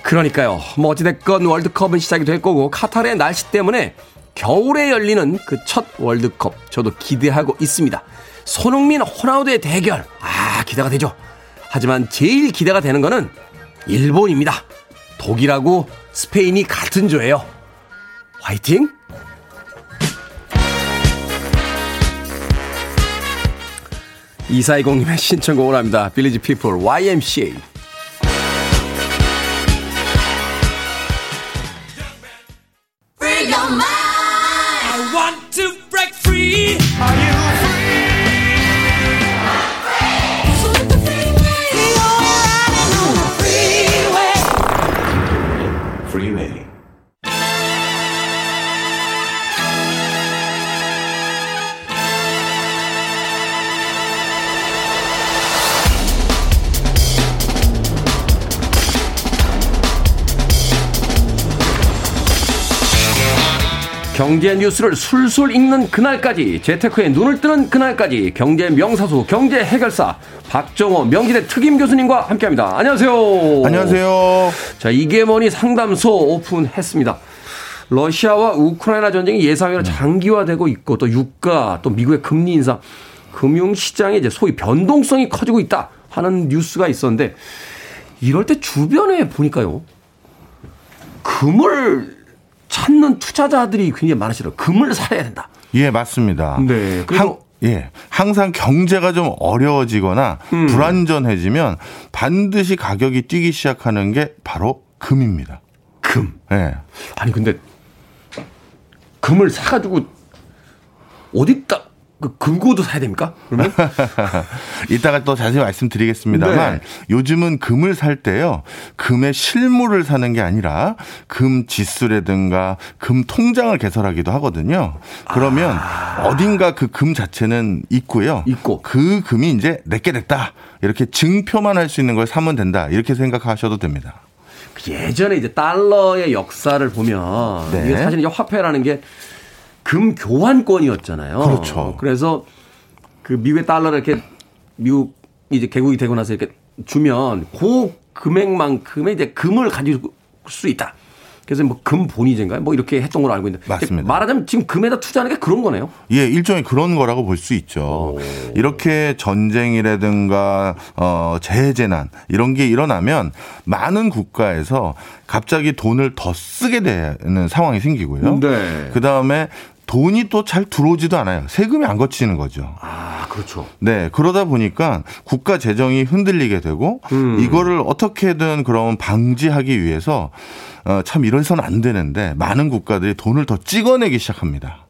그러니까요. 뭐 어찌됐건 월드컵은 시작이 될 거고 카타르의 날씨 때문에 겨울에 열리는 그 첫 월드컵 저도 기대하고 있습니다. 손흥민 호나우드의 대결. 아, 기대가 되죠. 하지만 제일 기대가 되는 거는 일본입니다. 독일하고 스페인이 같은 조예요. 화이팅! 이사이공님의 신청곡을 합니다. 빌리지 피플 YMCA. 경제 뉴스를 술술 읽는 그날까지 재테크에 눈을 뜨는 그날까지 경제 명사수 경제 해결사 박정호 명지대 특임 교수님과 함께합니다. 안녕하세요. 안녕하세요. 자 이게 뭐니 상담소 오픈했습니다. 러시아와 우크라이나 전쟁이 예상외로 장기화되고 있고 또 유가 또 미국의 금리 인상 금융 시장에 이제 소위 변동성이 커지고 있다 하는 뉴스가 있었는데 이럴 때 주변에 보니까요 금을 찾는 투자자들이 굉장히 많으시더라고요. 금을 사야 된다. 예, 맞습니다. 네. 한, 예. 항상 경제가 좀 어려워지거나 음. 불안전해지면 반드시 가격이 뛰기 시작하는 게 바로 금입니다. 금. 예. 네. 아니, 근데 금을 사가지고 어디다 그 금고도 사야 됩니까? 그러면 이따가 또 자세히 말씀드리겠습니다만 네. 요즘은 금을 살 때요 금의 실물을 사는 게 아니라 금 지수라든가 금 통장을 개설하기도 하거든요. 그러면 아. 어딘가 그 금 자체는 있고요. 있고 그 금이 이제 내게 됐다 이렇게 증표만 할 수 있는 걸 사면 된다 이렇게 생각하셔도 됩니다. 예전에 이제 달러의 역사를 보면 네. 이게 사실 화폐라는 게 금 교환권이었잖아요. 그렇죠. 그래서 그 미국의 달러를 이렇게 미국 이제 개국이 되고 나서 이렇게 주면 그 금액만큼의 이제 금을 가질 수 있다. 그래서 뭐 금본위제인가요? 뭐 이렇게 했던 걸로 알고 있는데 맞습니다. 말하자면 지금 금에다 투자하는 게 그런 거네요. 예, 일종의 그런 거라고 볼 수 있죠. 오. 이렇게 전쟁이라든가 어 재해 재난 이런 게 일어나면 많은 국가에서 갑자기 돈을 더 쓰게 되는 상황이 생기고요. 네. 그 다음에 돈이 또 잘 들어오지도 않아요. 세금이 안 거치는 거죠. 아, 그렇죠. 네, 그러다 보니까 국가 재정이 흔들리게 되고 음. 이거를 어떻게든 그럼 방지하기 위해서 어, 참 이래서는 안 되는데 많은 국가들이 돈을 더 찍어내기 시작합니다.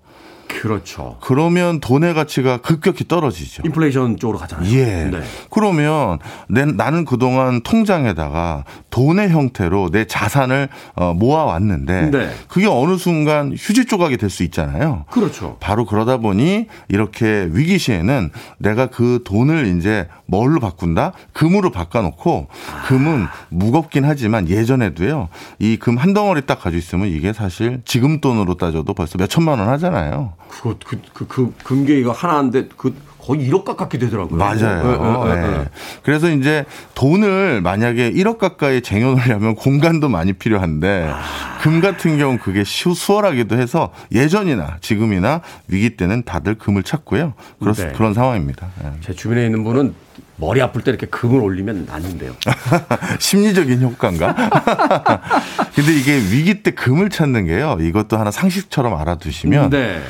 그렇죠. 그러면 돈의 가치가 급격히 떨어지죠. 인플레이션 쪽으로 가잖아요. 예. 네. 그러면 내, 나는 그동안 통장에다가 돈의 형태로 내 자산을 어, 모아왔는데 네. 그게 어느 순간 휴지 조각이 될 수 있잖아요. 그렇죠. 바로 그러다 보니 이렇게 위기 시에는 내가 그 돈을 이제 뭘로 바꾼다? 금으로 바꿔놓고 금은 무겁긴 하지만 예전에도요. 이 금 한 덩어리 딱 가지고 있으면 이게 사실 지금 돈으로 따져도 벌써 몇 천만 원 하잖아요. 그거 그, 그, 그 금괴가 하나인데 그 거의 1억 가깝게 되더라고요. 맞아요. 네, 네, 네. 그래서 이제 돈을 만약에 1억 가까이 쟁여놓으려면 공간도 많이 필요한데 아. 금 같은 경우 그게 수월하기도 해서 예전이나 지금이나 위기 때는 다들 금을 찾고요. 그런, 네. 그런 상황입니다. 제 주변에 있는 분은 머리 아플 때 이렇게 금을 올리면 낫는데요. 심리적인 효과인가? 근데 이게 위기 때 금을 찾는 게요. 이것도 하나 상식처럼 알아두시면 네.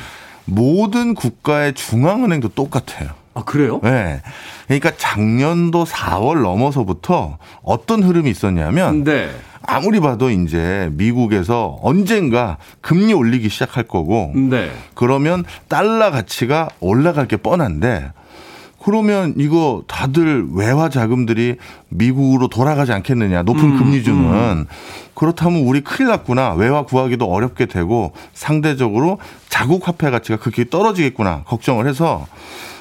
모든 국가의 중앙은행도 똑같아요. 아, 그래요? 네. 그러니까 작년도 4월 넘어서부터 어떤 흐름이 있었냐면 네. 아무리 봐도 이제 미국에서 언젠가 금리 올리기 시작할 거고 네. 그러면 달러 가치가 올라갈 게 뻔한데 그러면 이거 다들 외화 자금들이 미국으로 돌아가지 않겠느냐. 높은 음, 금리주는. 음. 그렇다면 우리 큰일 났구나. 외화 구하기도 어렵게 되고 상대적으로 자국 화폐 가치가 그렇게 떨어지겠구나. 걱정을 해서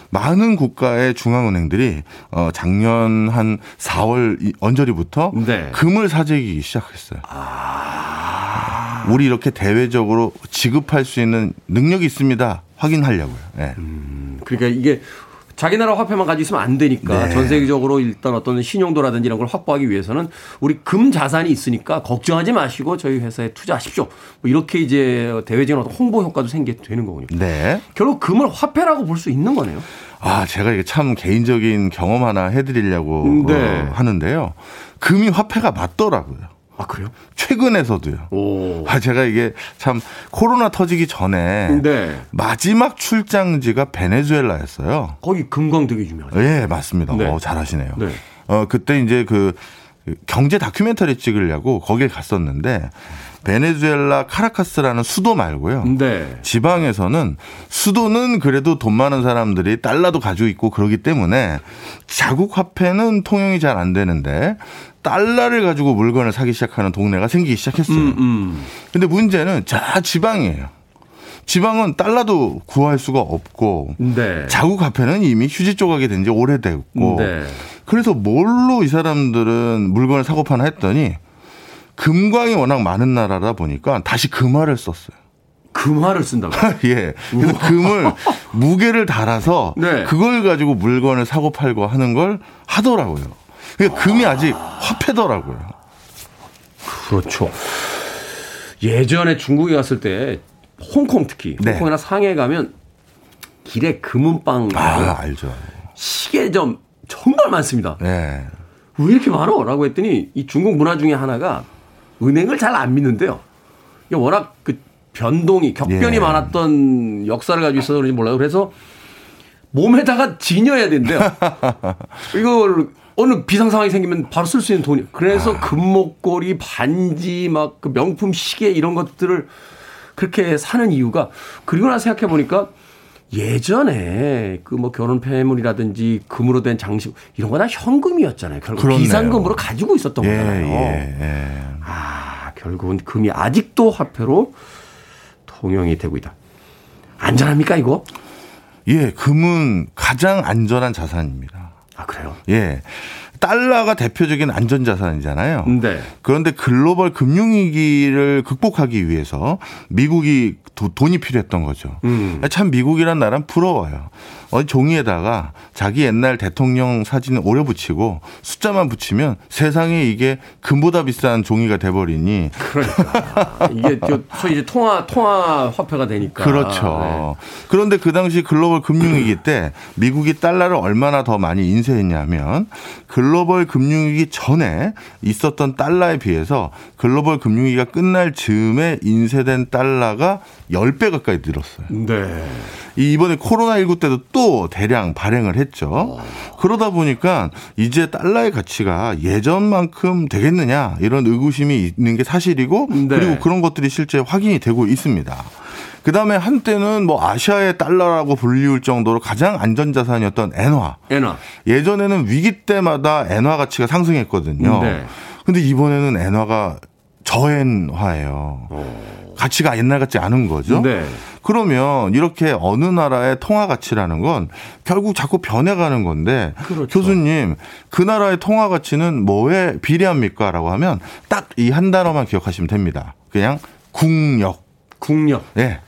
많은 국가의 중앙은행들이 어 작년 한 4월 언저리부터 네. 금을 사재기 시작했어요. 아. 우리 이렇게 대외적으로 지급할 수 있는 능력이 있습니다. 확인하려고요. 네. 음, 그러니까 이게 자기 나라 화폐만 가지고 있으면 안 되니까 네. 전 세계적으로 일단 어떤 신용도라든지 이런 걸 확보하기 위해서는 우리 금 자산이 있으니까 걱정하지 마시고 저희 회사에 투자하십시오. 뭐 이렇게 이제 대외적인 어떤 홍보 효과도 생기게 되는 거군요. 네. 결국 금을 화폐라고 볼 수 있는 거네요. 아, 제가 이게 참 개인적인 경험 하나 해드리려고 네. 어, 하는데요. 금이 화폐가 맞더라고요. 아, 그래요? 최근에서도요. 오. 아, 제가 이게 참 코로나 터지기 전에 네. 마지막 출장지가 베네수엘라였어요. 거기 금광 되게 유명하죠. 예, 맞습니다. 네. 어, 잘하시네요. 네. 어, 그때 이제 그 경제 다큐멘터리 찍으려고 거기에 갔었는데 베네수엘라 카라카스라는 수도 말고요. 네. 지방에서는 수도는 그래도 돈 많은 사람들이 달러도 가지고 있고 그러기 때문에 자국 화폐는 통용이 잘 안 되는데 달러를 가지고 물건을 사기 시작하는 동네가 생기기 시작했어요. 음, 음. 근데 문제는 자 지방이에요. 지방은 달러도 구할 수가 없고 네. 자국 화폐는 이미 휴지 조각이 된 지 오래됐고 네. 그래서 뭘로 이 사람들은 물건을 사고 파나 했더니 금광이 워낙 많은 나라다 보니까 다시 금화를 썼어요. 금화를 쓴다고? 예. 그래서 금을 무게를 달아서 네. 그걸 가지고 물건을 사고 팔고 하는 걸 하더라고요. 그러니까 금이 아직 화폐더라고요. 그렇죠. 예전에 중국에 갔을 때 홍콩 특히 네. 홍콩이나 상해 가면 길에 금은빵 아, 알죠. 시계점 정말 많습니다. 네. 왜 이렇게 많어? 라고 했더니 이 중국 문화 중에 하나가 은행을 잘 안 믿는데요. 워낙 그 변동이 격변이 예. 많았던 역사를 가지고 있어서 그런지 몰라요. 그래서 몸에다가 지녀야 된대요. 이걸 어느 비상 상황이 생기면 바로 쓸 수 있는 돈이. 그래서 아. 금목걸이, 반지, 막 그 명품 시계 이런 것들을 그렇게 사는 이유가 그리고 나서 생각해 보니까 예전에 그 뭐 결혼 폐물이라든지 금으로 된 장식 이런 거 다 현금이었잖아요. 결국 그렇네요. 비상금으로 가지고 있었던 예, 거잖아요. 예, 예. 아, 결국은 금이 아직도 화폐로 통용이 되고 있다. 안전합니까 이거? 예, 금은 가장 안전한 자산입니다. 아, 그래요? 예. 달러가 대표적인 안전자산이잖아요. 네. 그런데 글로벌 금융위기를 극복하기 위해서 미국이 도, 돈이 필요했던 거죠. 음. 참 미국이란 나라는 부러워요. 어디 종이에다가 자기 옛날 대통령 사진을 오려 붙이고 숫자만 붙이면 세상에 이게 금보다 비싼 종이가 돼버리니. 그러니까 이게 소위 이제 통화 통화 화폐가 되니까. 그렇죠. 네. 그런데 그 당시 글로벌 금융위기 때 미국이 달러를 얼마나 더 많이 인쇄했냐면 글로벌 금융위기 전에 있었던 달러에 비해서 글로벌 금융위기가 끝날 즈음에 인쇄된 달러가 10배 가까이 늘었어요. 네. 이번에 코로나19 때도 또 대량 발행을 했죠. 그러다 보니까 이제 달러의 가치가 예전만큼 되겠느냐 이런 의구심이 있는 게 사실이고 네. 그리고 그런 것들이 실제 확인이 되고 있습니다. 그 다음에 한때는 뭐 아시아의 달러라고 불리울 정도로 가장 안전자산이었던 엔화. 엔화. 예전에는 위기 때마다 엔화 가치가 상승했거든요. 네. 근데 이번에는 엔화가 저엔화예요. 오. 가치가 옛날 같지 않은 거죠. 네. 그러면 이렇게 어느 나라의 통화 가치라는 건 결국 자꾸 변해가는 건데 그렇죠. 교수님 그 나라의 통화 가치는 뭐에 비례합니까? 라고 하면 딱 이 한 단어만 기억하시면 됩니다. 그냥 국력. 국력. 예. 네.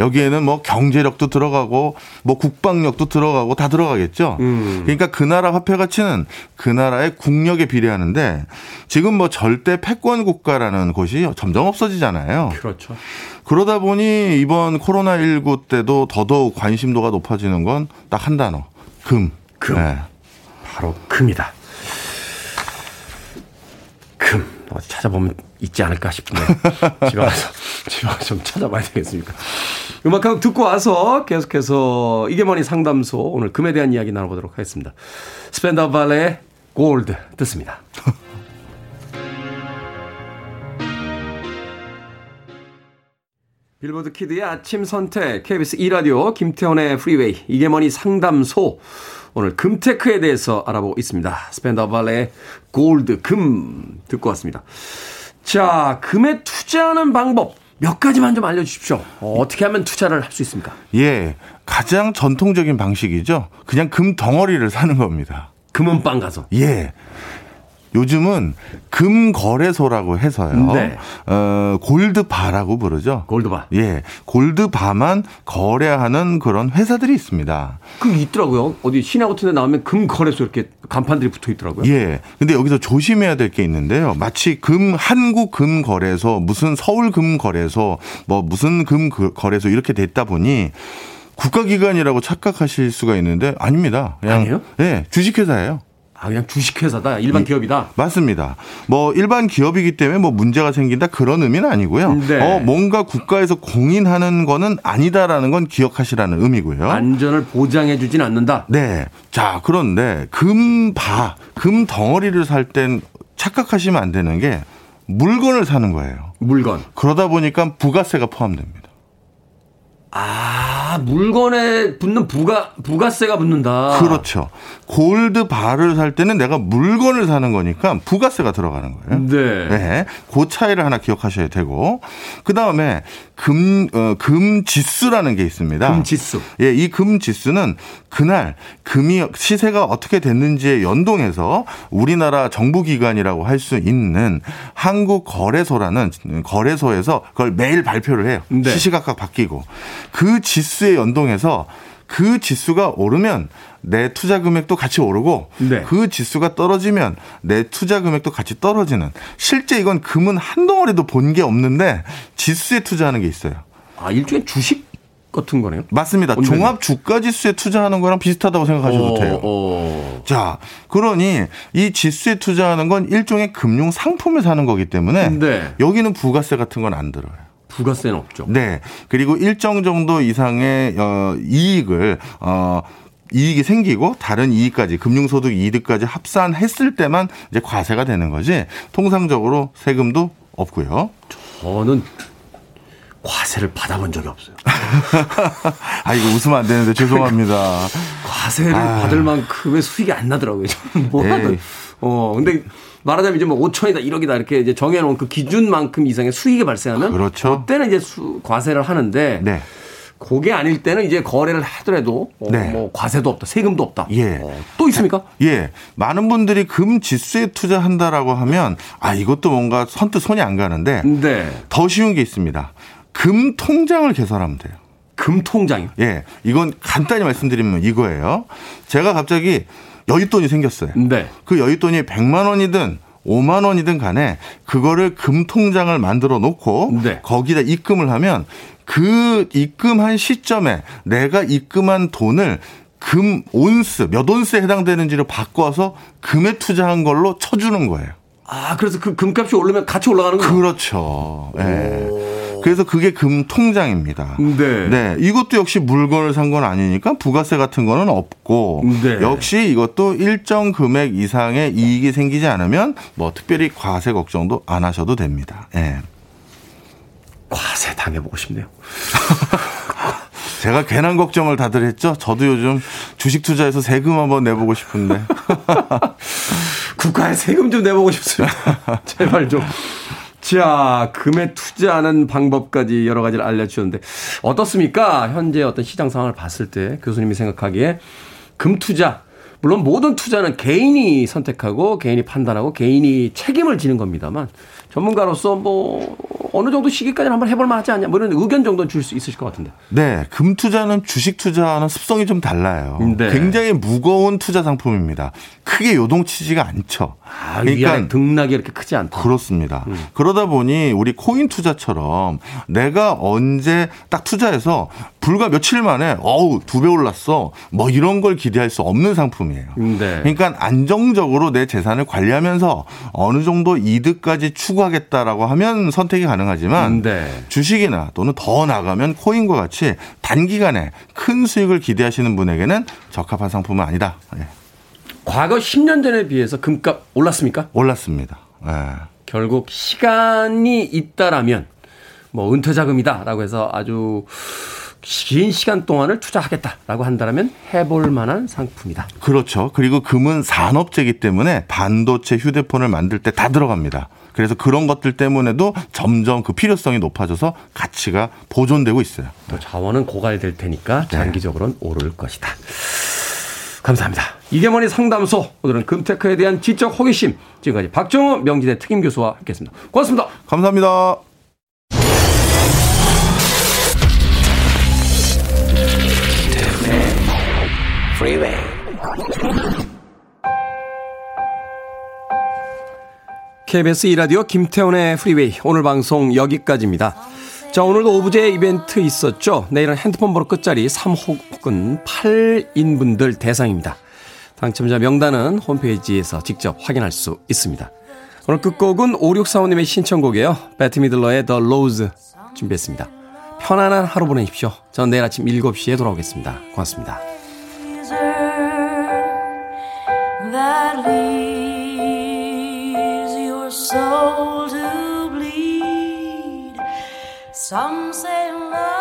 여기에는 뭐 경제력도 들어가고 뭐 국방력도 들어가고 다 들어가겠죠. 음. 그러니까 그 나라 화폐 가치는 그 나라의 국력에 비례하는데 지금 뭐 절대 패권 국가라는 곳이 점점 없어지잖아요. 그렇죠. 그러다 보니 이번 코로나 19 때도 더더욱 관심도가 높아지는 건 딱 한 단어. 금. 금. 네. 바로 금이다. 금. 어디 찾아보면 있지 않을까 싶은데 집에 가서 집에 가서 좀 찾아봐야 되겠습니까? 음악 한곡 듣고 와서 계속해서 이게 뭐니 상담소 오늘 금에 대한 이야기 나눠보도록 하겠습니다. 스팬다우 발레의 골드 듣습니다. 빌보드 키드의 아침 선택 KBS 2라디오 김태훈의 프리웨이 이게 뭐니 상담소 오늘 금테크에 대해서 알아보고 있습니다. 스펜더 발레의 골드 금 듣고 왔습니다. 자, 금에 투자하는 방법 몇 가지만 좀 알려주십시오. 어, 떻게 하면 투자를 할 수 있습니까? 예, 가장 전통적인 방식이죠. 그냥 금 덩어리를 사는 겁니다. 금은방 가서. 예. 요즘은 금거래소라고 해서요. 네. 어, 골드바라고 부르죠. 골드바. 예. 골드바만 거래하는 그런 회사들이 있습니다. 그 있더라고요. 어디 시내 같은 데 나오면 금거래소 이렇게 간판들이 붙어 있더라고요. 예. 근데 여기서 조심해야 될 게 있는데요. 마치 금 한국 금거래소, 무슨 서울 금거래소, 뭐 무슨 금거래소 이렇게 됐다 보니 국가기관이라고 착각하실 수가 있는데 아닙니다. 그냥 아니에요? 예, 주식회사예요. 아, 그냥 주식회사다. 일반 기업이다. 맞습니다. 뭐 일반 기업이기 때문에 뭐 문제가 생긴다 그런 의미는 아니고요. 네. 어, 뭔가 국가에서 공인하는 거는 아니다라는 건 기억하시라는 의미고요. 안전을 보장해 주진 않는다. 네. 자, 그런데 금바, 금 덩어리를 살 땐 착각하시면 안 되는 게 물건을 사는 거예요. 물건. 그러다 보니까 부가세가 포함됩니다. 아, 물건에 붙는 부가, 부가세가 붙는다. 그렇죠. 골드 바를 살 때는 내가 물건을 사는 거니까 부가세가 들어가는 거예요. 네. 네. 그 차이를 하나 기억하셔야 되고. 그 다음에 금, 어, 금 지수라는 게 있습니다. 금 지수. 예, 이 금 지수는 그날 금이 시세가 어떻게 됐는지에 연동해서 우리나라 정부기관이라고 할 수 있는 한국거래소라는 거래소에서 그걸 매일 발표를 해요. 네. 시시각각 바뀌고. 그 지수에 연동해서 그 지수가 오르면 내 투자 금액도 같이 오르고 네. 그 지수가 떨어지면 내 투자 금액도 같이 떨어지는 실제 이건 금은 한 덩어리도 본 게 없는데 지수에 투자하는 게 있어요. 아 일종의 주식 같은 거네요. 맞습니다. 종합 주가 지수에 투자하는 거랑 비슷하다고 생각하셔도 오, 어, 돼요. 오. 어. 자, 그러니 이 지수에 투자하는 건 일종의 금융 상품을 사는 거기 때문에 네. 여기는 부가세 같은 건 안 들어요. 부가세는 없죠. 네. 그리고 일정 정도 이상의 어 이익을 어 이익이 생기고 다른 이익까지 금융소득 이득까지 합산했을 때만 이제 과세가 되는 거지 통상적으로 세금도 없고요. 저는 과세를 받아본 적이 없어요. 아, 이거 웃으면 안 되는데 죄송합니다. 과세를 아. 받을 만큼의 수익이 안 나더라고요. 뭐 하든. 어, 근데 말하자면 이제 뭐 5천이다 1억이다 이렇게 이제 정해놓은 그 기준만큼 이상의 수익이 발생하면 그렇죠. 그때는 이제 수, 과세를 하는데 네. 그게 아닐 때는 이제 거래를 하더라도 어, 네. 뭐 과세도 없다, 세금도 없다. 예. 어, 또 있습니까? 예. 많은 분들이 금 지수에 투자한다라고 하면 아 이것도 뭔가 선뜻 손이 안 가는데 네. 더 쉬운 게 있습니다. 금 통장을 개설하면 돼요. 금 통장이요? 예. 이건 간단히 말씀드리면 이거예요. 제가 갑자기 여윳돈이 생겼어요. 네. 그 여윳돈이 100만 원이든 5만 원이든 간에 그거를 금 통장을 만들어 놓고 네. 거기다 입금을 하면 그 입금한 시점에 내가 입금한 돈을 금 온스 몇 온스에 해당되는지를 바꿔서 금에 투자한 걸로 쳐주는 거예요. 아 그래서 그 금값이 오르면 같이 올라가는 거예요? 그렇죠. 예. 네. 그래서 그게 금 통장입니다. 네. 네. 이것도 역시 물건을 산 건 아니니까 부가세 같은 거는 없고 네. 역시 이것도 일정 금액 이상의 이익이 생기지 않으면 뭐 특별히 과세 걱정도 안 하셔도 됩니다. 예. 네. 과세 당해보고 싶네요. 제가 괜한 걱정을 다들 했죠. 저도 요즘 주식 투자해서 세금 한번 내보고 싶은데. 국가에 세금 좀 내보고 싶습니다. 제발 좀. 자, 금에 투자하는 방법까지 여러 가지를 알려주셨는데 어떻습니까? 현재 어떤 시장 상황을 봤을 때 교수님이 생각하기에 금 투자 물론 모든 투자는 개인이 선택하고 개인이 판단하고 개인이 책임을 지는 겁니다만 전문가로서 뭐 어느 정도 시기까지는 한번 해볼 만하지 않냐 뭐 이런 의견 정도는 줄 수 있으실 것 같은데. 네, 금 투자는 주식 투자는 습성이 좀 달라요. 네. 굉장히 무거운 투자 상품입니다. 크게 요동치지가 않죠. 아, 그러니까 등락이 이렇게 크지 않다. 그렇습니다. 음. 그러다 보니 우리 코인 투자처럼 내가 언제 딱 투자해서 불과 며칠 만에 어우 두 배 올랐어 뭐 이런 걸 기대할 수 없는 상품이에요. 네. 그러니까 안정적으로 내 재산을 관리하면서 어느 정도 이득까지 추구하겠다라고 하면 선택이 가능하지만 네. 주식이나 또는 더 나가면 코인과 같이 단기간에 큰 수익을 기대하시는 분에게는 적합한 상품은 아니다. 네. 과거 10년 전에 비해서 금값 올랐습니까? 올랐습니다. 네. 결국 시간이 있다라면 뭐 은퇴 자금이다라고 해서 아주 긴 시간 동안을 투자하겠다라고 한다면 해볼 만한 상품이다. 그렇죠. 그리고 금은 산업재이기 때문에 반도체, 휴대폰을 만들 때 다 들어갑니다. 그래서 그런 것들 때문에도 점점 그 필요성이 높아져서 가치가 보존되고 있어요. 또 자원은 고갈될 테니까 네. 장기적으로는 네. 오를 것이다. 감사합니다. 이게머니 상담소 오늘은 금테크에 대한 지적 호기심 지금까지 박정호 명지대 특임 교수와 함께했습니다. 고맙습니다. 감사합니다. KBS 이라디오 김태훈의 프리웨이 오늘 방송 여기까지입니다. 자 오늘도 오브제 이벤트 있었죠. 내일은 핸드폰 번호 끝자리 3 혹은 8인 분들 대상입니다. 당첨자 명단은 홈페이지에서 직접 확인할 수 있습니다. 오늘 끝곡은 5645님의 신청곡이에요. 배트 미들러의 The Rose 준비했습니다. 편안한 하루 보내십시오. 전 내일 아침 7시에 돌아오겠습니다. 고맙습니다. Some say love.